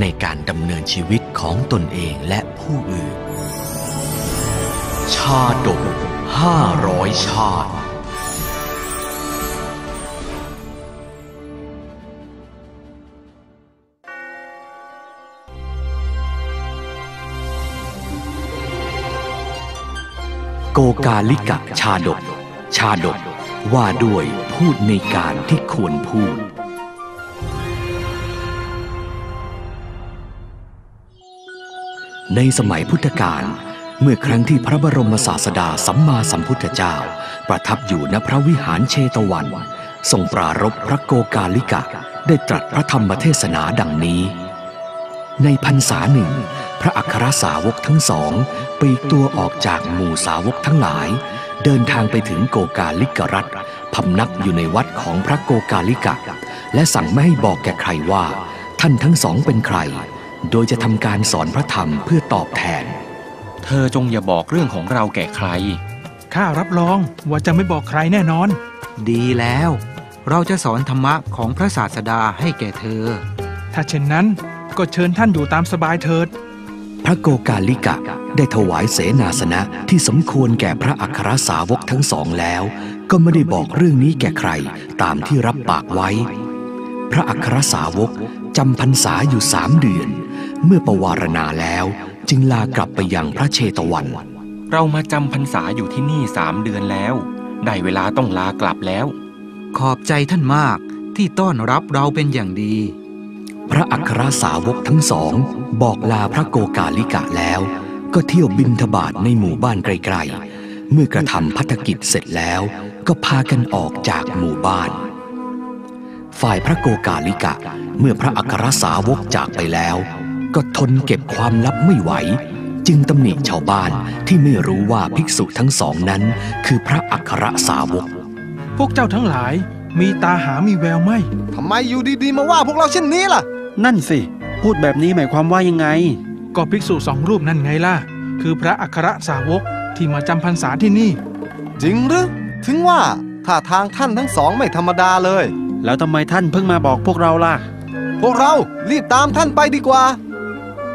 ในการดำเนินชีวิตของตนเองและผู้อื่น ชาดกห้าร้อยชาติโกกาลิกะชาดก ชาดกว่าด้วยพูดในการที่ควรพูด ในสมัยพุทธกาลเมื่อครั้งที่พระบรมศาสดาสัมมาสัมพุทธเจ้า ประทับอยู่ณพระวิหารเชตวัน ทรงปรารภพระโกกาลิกะ ได้ตรัสพระธรรมเทศนาดังนี้ ในพรรษาหนึ่ง พระอัครสาวกทั้งสองปีกตัวออกจากหมู่สาวกทั้งหลาย เดินทางไปถึงโกกาลิกรัฐพำนักอยู่ในวัดของพระโกกาลิกะ และสั่งไม่ให้บอกแก่ใครว่า ท่านทั้งสองเป็นใคร โดยจะทำการสอนพระธรรมเพื่อตอบแทน เธอจงอย่าบอกเรื่องของเราแก่ใคร ข้ารับรองว่าจะไม่บอกใครแน่นอน ดีแล้ว เราจะสอนธรรมะของพระศาสดาให้แก่เธอ ถ้าเช่นนั้นก็เชิญท่านอยู่ตามสบายเถิด พระโกกาลิกะได้ถวายเสนาสนะที่สมควรแก่พระอัครสาวกทั้งสองแล้ว ก็ไม่ได้บอกเรื่องนี้แก่ใครตามที่รับปากไว้ พระอัครสาวกจำพรรษาอยู่สามเดือน เมื่อประวารณาแล้ว จึงลากลับไปยังพระเชตวัน เรามาจำพรรษาอยู่ที่นี่สามเดือนแล้ว ได้เวลาต้องลากลับแล้ว ขอบใจท่านมากที่ต้อนรับเราเป็นอย่างดี พระอัครสาวกทั้งสอง บอกลาพระโกกาลิกะแล้ว ก็เที่ยวบินทบาทในหมู่บ้านไกลๆ เมื่อกระทำพัฒกิจเสร็จแล้ว ก็พากันออกจากหมู่บ้านฝ่ายพระโกกาลิกะ เมื่อพระอัครสาวกจากไปแล้ว ก็ทนเก็บความลับไม่ไหว จึงตำหนิชาวบ้านที่ไม่รู้ว่าภิกษุทั้งสองนั้น คือพระอัครสาวก พวกเจ้าทั้งหลายมีตาหามีแววไหมทำไมอยู่ดีๆมาว่าพวกเราเช่นนี้ล่ะ นั่นสิ พูดแบบนี้หมายความว่ายังไง ก็ภิกษุสองรูปนั่นไงล่ะ คือพระอัครสาวกที่มาจำพรรษาที่นี่ จริงหรือ ถึงว่าท่าทางท่านทั้งสองไม่ธรรมดาเลย แล้วทำไมท่านเพิ่งมาบอกพวกเราล่ะ พวกเรารีบตามท่านไปดีกว่า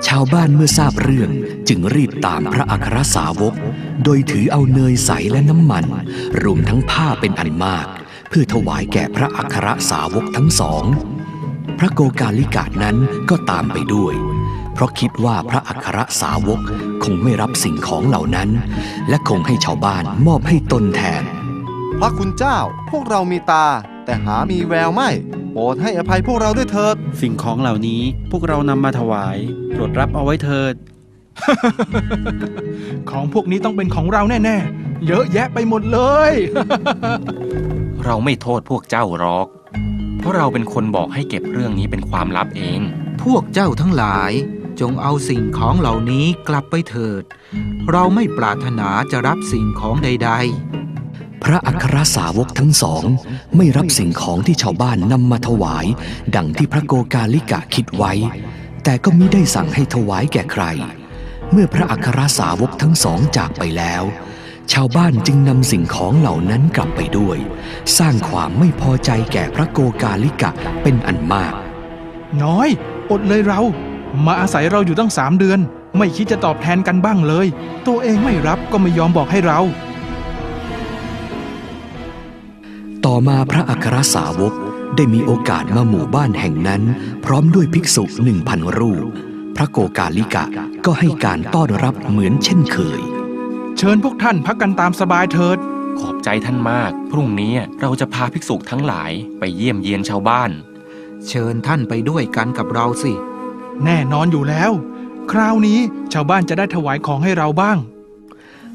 ชาวบ้านเมื่อทราบเรื่องจึงรีบตามพระอัครสาวก โดยถือเอาเนยใสและน้ำมัน รวมทั้งผ้าเป็นอันมาก เพื่อถวายแก่พระอัครสาวกทั้งสอง พระโกกาลิกานั้นก็ตามไปด้วย เพราะคิดว่าพระอัครสาวกคงไม่รับสิ่งของเหล่านั้น และคงให้ชาวบ้านมอบให้ตนแทน พระคุณเจ้าพวกเรามีตา แต่หามีแววไม่ โปรดให้อภัยพวกเราด้วยเถิด สิ่งของเหล่านี้พวกเรานำมาถวายโปรดรับเอาไว้เถิด ของพวกนี้ต้องเป็นของเราแน่ๆ เยอะแยะไปหมดเลย เราไม่โทษพวกเจ้าหรอก เพราะเราเป็นคนบอกให้เก็บเรื่องนี้เป็นความลับเอง พวกเจ้าทั้งหลาย จงเอาสิ่งของเหล่านี้กลับไปเถิด เราไม่ปรารถนาจะรับสิ่งของใด พระอัครสาวกทั้งสอง ไม่รับสิ่งของที่ชาวบ้านนำมาถวาย ดังที่พระโกกาลิกะคิดไว้ แต่ก็มิได้สั่งให้ถวายแก่ใคร เมื่อพระอัครสาวกทั้งสองจากไปแล้ว ชาวบ้านจึงนำสิ่งของเหล่านั้นกลับไปด้วย สร้างความไม่พอใจแก่พระโกกาลิกะเป็นอันมาก น้อย อดเลยเรา มาอาศัยเราอยู่ตั้งสามเดือน ไม่คิดจะตอบแทนกันบ้างเลย ตัวเองไม่รับก็ไม่ยอมบอกให้เรา ต่อมาพระอัครสาวกได้มีโอกาสมาหมู่บ้านแห่งนั้น พร้อมด้วยภิกษุหนึ่งพันรูป พระโกกาลิกะก็ให้การต้อนรับเหมือนเช่นเคย เชิญพวกท่านพักกันตามสบายเถิด ขอบใจท่านมาก พรุ่งนี้เราจะพาภิกษุทั้งหลายไปเยี่ยมเยียนชาวบ้านๆเชิญท่านไปด้วยกันกับเราสิ แน่นอนอยู่แล้ว คราวนี้ชาวบ้านจะได้ถวายของให้เราบ้าง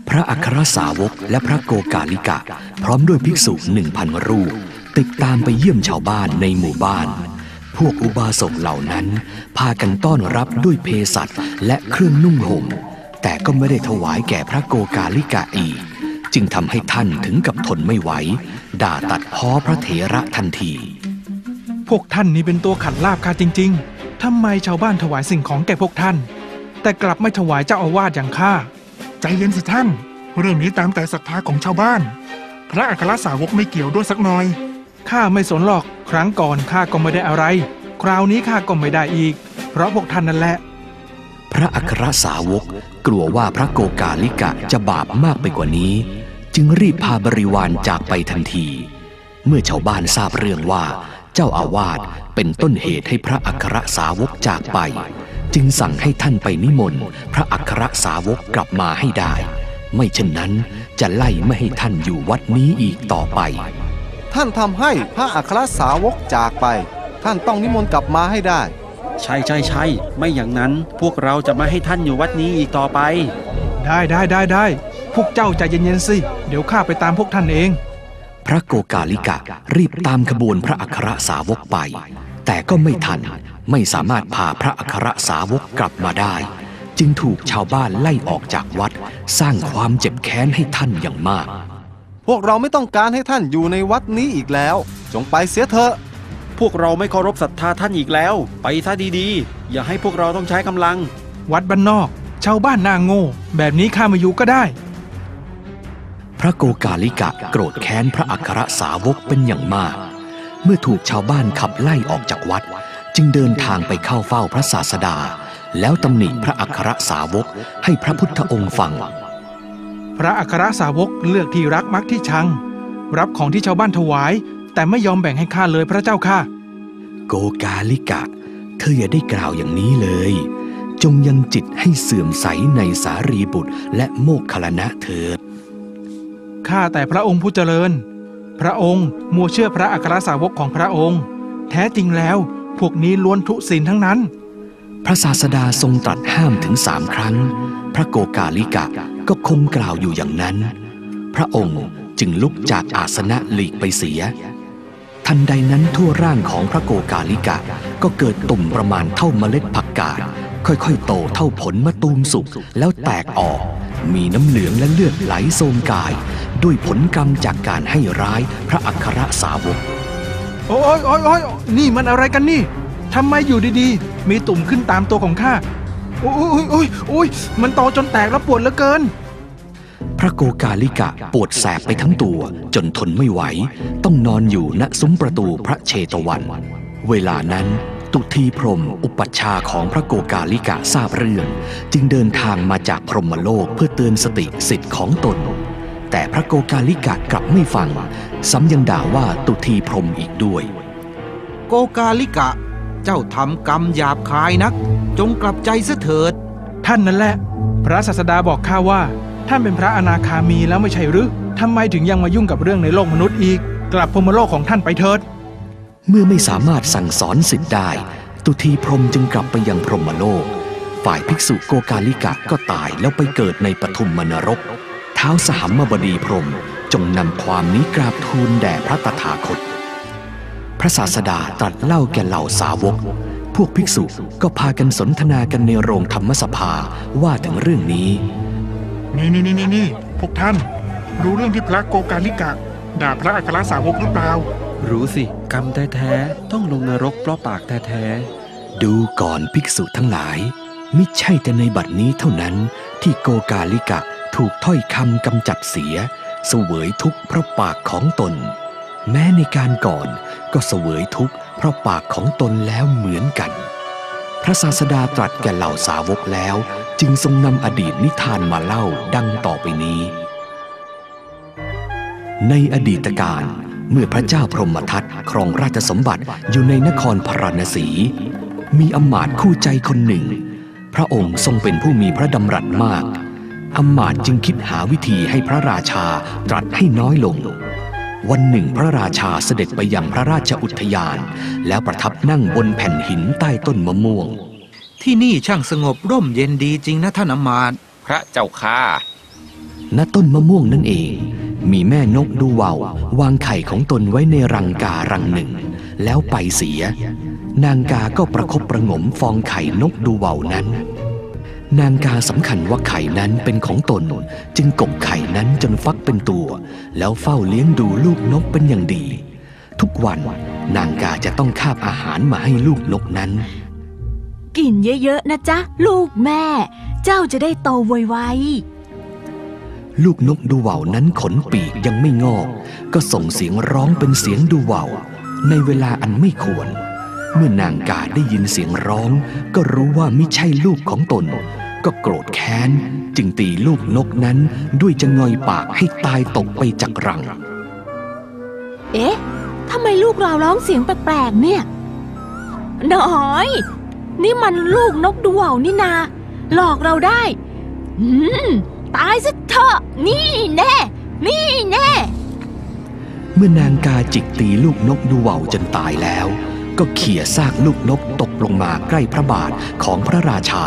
พระอัครสาวกและพระโกกาลิกะ พร้อมด้วยภิกษุหนึ่งพันรูป ติดตามไปเยี่ยมชาวบ้านในหมู่บ้าน พวกอุบาสกเหล่านั้น พากันต้อนรับด้วยเพสัชและเครื่องนุ่งห่ม แต่ก็ไม่ได้ถวายแก่พระโกกาลิกะอีก จึงทำให้ท่านถึงกับทนไม่ไหว ด่าตัดพ้อพระเถระทันที พวกท่านนี่เป็นตัวขัดลาบข้าจริง ๆทำไมชาวบ้านถวายสิ่งของแก่พวกท่าน แต่กลับไม่ถวายเจ้าอาวาสอย่างข้า ใจเย็นสิท่าน เรื่องนี้ตามแต่ศรัทธาของชาวบ้าน พระอัครสาวกไม่เกี่ยวด้วยสักหน่อย ข้าไม่สนหรอก ครั้งก่อนข้าก็ไม่ได้อะไร คราวนี้ข้าก็ไม่ได้อีก เพราะพวกท่านนั่นแหละ พระอัครสาวกกลัวว่าพระโกกาลิกะจะบาปมากไปกว่านี้ จึงรีบพาบริวารจากไปทันที เมื่อชาวบ้านทราบเรื่องว่า เจ้าอาวาสเป็นต้นเหตุให้พระอัครสาวกจากไป จึงสั่งให้ท่านไปนิมนต์พระอัครสาวกกลับมาให้ได้ ไม่เช่นนั้นจะไล่ไม่ให้ท่านอยู่วัดนี้อีกต่อไป ท่านทำให้พระอัครสาวกจากไป ท่านต้องนิมนต์กลับมาให้ได้ ใช่ใช่ใช่ไม่อย่างนั้นพวกเราจะไม่ให้ท่านอยู่วัดนี้อีกต่อไป ได้ได้ได้ได้พวกเจ้าใจเย็นๆสิ เดี๋ยวข้าไปตามพวกท่านเอง พระโกกาลิกะรีบตามขบวนพระอัครสาวกไป แต่ก็ไม่ทันไม่สามารถพาพระอัครสาวกกลับมาได้ จึงถูกชาวบ้านไล่ออกจากวัด สร้างความเจ็บแค้นให้ท่านอย่างมาก พวกเราไม่ต้องการให้ท่านอยู่ในวัดนี้อีกแล้ว จงไปเสียเถอะ พวกเราไม่เคารพศรัทธาท่านอีกแล้ว ไปซะดีๆ อย่าให้พวกเราต้องใช้กำลัง วัดบ้านนอก ชาวบ้านน่าโง่ แบบนี้ข้ามาอยู่ก็ได้ พระโกกาลิกะโกรธแค้นพระอัครสาวกเป็นอย่างมาก เมื่อถูกชาวบ้านขับไล่ออกจากวัด จึงเดินทางไปเข้าเฝ้าพระศาสดา แล้วตำหนิพระอัครสาวกให้พระพุทธองค์ฟัง พระอัครสาวกเลือกที่รักมักที่ชัง รับของที่ชาวบ้านถวาย แต่ไม่ยอมแบ่งให้ข้าเลยพระเจ้าค่ะ โกกาลิกะ เธออย่าได้กล่าวอย่างนี้เลย จงยังจิตให้เสื่อมใสในสารีบุตรและโมกขลนะเถิดข้าแต่พระองค์ผู้เจริญ พระองค์มัวเชื่อพระอัครสาวกของพระองค์ แท้จริงแล้วพวกนี้ล้วนทุศีลทั้งนั้น พระศาสดาทรงตรัสห้ามถึงสามครั้ง พระโกกาลิกะก็คงกล่าวอยู่อย่างนั้น พระองค์จึงลุกจากอาสนะหลีกไปเสีย ทันใดนั้นทั่วร่างของพระโกกาลิกะก็เกิดตุ่มประมาณเท่าเมล็ดผักกาด ค่อยๆ โตเท่าผลมะตูมสุกแล้วแตกออก มีน้ำเหลืองและเลือดไหลโซมกาย ด้วยผลกรรมจากการให้ร้ายพระอัครสาวก โอ้ยโอ้ยโอ้ยนี่มันอะไรกันนี่ทำไมอยู่ดีๆ มีตุ่มขึ้นตามตัวของข้าโอ้ยโอ้ยโอ้ยมันโตจนแตกแล้วปวดเหลือเกิน พระโกกาลิกะปวดแสบไปทั้งตัว จนทนไม่ไหว ต้องนอนอยู่ณซุ้มประตูพระเชตวัน เวลานั้น ตุทีพรหมอุปัชฌาย์ของพระโกกาลิกะทราบเรื่อง จึงเดินทางมาจากพรหมโลกเพื่อเตือนสติสิทธิ์ของตน แต่พระโกกาลิกะกลับไม่ฟังซ้ำยังด่าว่าตุทีพรหมอีกด้วย โกกาลิกะ เจ้าทำกรรมหยาบคายนัก จงกลับใจเสเถิด ท่านนั่นแหละ พระศาสดาบอกข้าว่า ท่านเป็นพระอนาคามีแล้วไม่ใช่หรือทำไมถึงยังมายุ่งกับเรื่องในโลกมนุษย์อีก กลับพรหมโลกของท่านไปเถิด เมื่อไม่สามารถสั่งสอนสิทธิ์ได้ ตุทีพรมจึงกลับไปยังพรหมโลก ฝ่ายภิกษุโกกาลิกะก็ตายแล้วไปเกิดในปฐุมมนรก เท้าวสหัมมบดีพรมจงนำความนี้กราบทูลแด่พระตถาคต พระศาสดาตรัสเล่าแก่เหล่าสาวก พวกภิกษุก็พากันสนทนากันในโรงธรรมสภาว่าถึงเรื่องนี้ นี่นี่นี่นี่พวกท่าน รู้เรื่องที่พระโกกาลิกะ ด่าพระอัครสาวกหรือเปล่า รู้สิ กรรมแท้ๆต้องลงนรกเพราะปากแท้ดูก่อนภิกษุทั้งหลายมิใช่แต่ในบัดนี้เท่านั้นที่โกกาลิกะถูกถ้อยคำกำจัดเสีย เสวยทุกข์เพราะปากของตน แม้ในการก่อนก็เสวยทุกข์เพราะปากของตนแล้วเหมือนกัน พระศาสดาตรัสแก่เหล่าสาวกแล้ว จึงทรงนำอดีตนิทานมาเล่าดังต่อไปนี้ ในอดีตการ เมื่อพระเจ้าพรหมทัตครองราชสมบัติอยู่ในนครพาราณสี มีอำมาตย์คู่ใจคนหนึ่ง พระองค์ทรงเป็นผู้มีพระดำรัสมากอำมาตย์จึงคิดหาวิธีให้พระราชาตรัสให้น้อยลง วันหนึ่งพระราชาเสด็จไปยังพระราชอุทยาน แล้วประทับนั่งบนแผ่นหินใต้ต้นมะม่วง ที่นี่ช่างสงบร่มเย็นดีจริงนะท่านอำมาตย์พระเจ้าข้าณต้นมะม่วงนั่นเอง มีแม่นกดูว่าววางไข่ของตนไว้ในรังการังหนึ่ง แล้วไปเสีย นางกาก็ประคบประงมฟองไข่นกดูว่าวนั้น นางกาสำคัญว่าไข่นั้นเป็นของตน จึงกกไข่นั้นจนฟักเป็นตัว แล้วเฝ้าเลี้ยงดูลูกนกเป็นอย่างดี ทุกวันนางกาจะต้องคาบอาหารมาให้ลูกนกนั้น กินเยอะๆนะจ๊ะ ลูกแม่ เจ้าจะได้โตไว ลูกนกดูว่าวนั้นขนปีกยังไม่งอก ก็ส่งเสียงร้องเป็นเสียงดูว่าวในเวลาอันไม่ควร เมื่อนางกาได้ยินเสียงร้อง ก็รู้ว่าไม่ใช่ลูกของตน ก็โกรธแค้น จึงตีลูกนกนั้นด้วยจะงอยปากให้ตายตกไปจากรัง เอ๊ะทำไมลูกเราร้องเสียงแปลกๆเนี่ยน้อย นี่มันลูกนกดูว่าวนี่นา หลอกเราได้ อืม ตายซะเถอะ นี่แน่ นี่แน่ เมื่อนางกาจิกตีลูกนกดูว่าวจนตายแล้ว ก็เขี่ยซากลูกนกตกลงมาใกล้พระบาทของพระราชา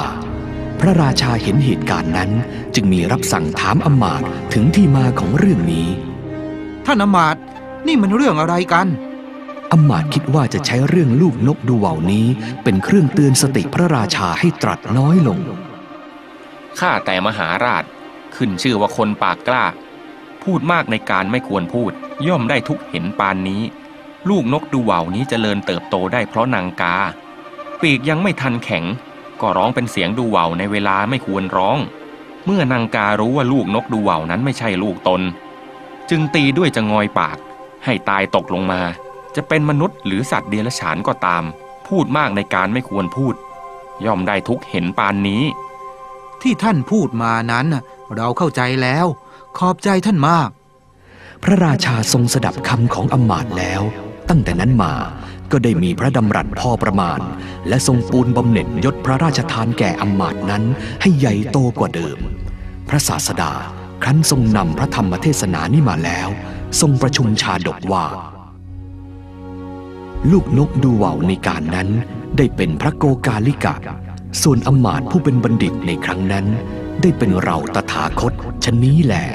พระราชาเห็นเหตุการณ์นั้นจึงมีรับสั่งถามอำมาตย์ถึงที่มาของเรื่องนี้ ท่านอำมาตย์นี่มันเรื่องอะไรกันอำมาตย์คิดว่าจะใช้เรื่องลูกนกดูว่าวนี้ เป็นเครื่องเตือนสติพระราชาให้ตรัสน้อยลง ข้าแต่มหาราช ขึ้นชื่อว่าคนปากกล้า พูดมากในการไม่ควรพูด ย่อมได้ทุกเห็นปานนี้ ลูกนกดูว่าวนี้จเจริญเติบโตได้เพราะนางกา ปีกยังไม่ทันแข็ง ก็ร้องเป็นเสียงดูว่าวในเวลาไม่ควรร้อง เมื่อนางการู้ว่าลูกนกดูว่าวนั้นไม่ใช่ลูกตน จึงตีด้วยจะงอยปาก ให้ตายตกลงมา จะเป็นมนุษย์หรือสัตว์เดรัจฉานก็ตาม พูดมากในการไม่ควรพูด ย่อมได้ทุกเห็นปานนี้ที่ท่านพูดมานั้นน่ะ เราเข้าใจแล้ว ขอบใจท่านมาก พระราชาทรงสดับคำของอมาตย์แล้ว ตั้งแต่นั้นมาก็ได้มีพระดำรัสพอประมาณ และทรงปูนบำเหน็จยศพระราชทานแก่อมาตย์นั้น ให้ใหญ่โตกว่าเดิม พระศาสดาครั้นทรงนำพระธรรมเทศนานี้มาแล้ว ทรงประชุมชาดกว่า ลูกนกดูว่าวในการนั้นได้เป็นพระโกกาลิกะ ส่วนอมาตผู้เป็นบัณฑิตในครั้งนั้น ได้เป็นเราตถาคตชนนี้แหละ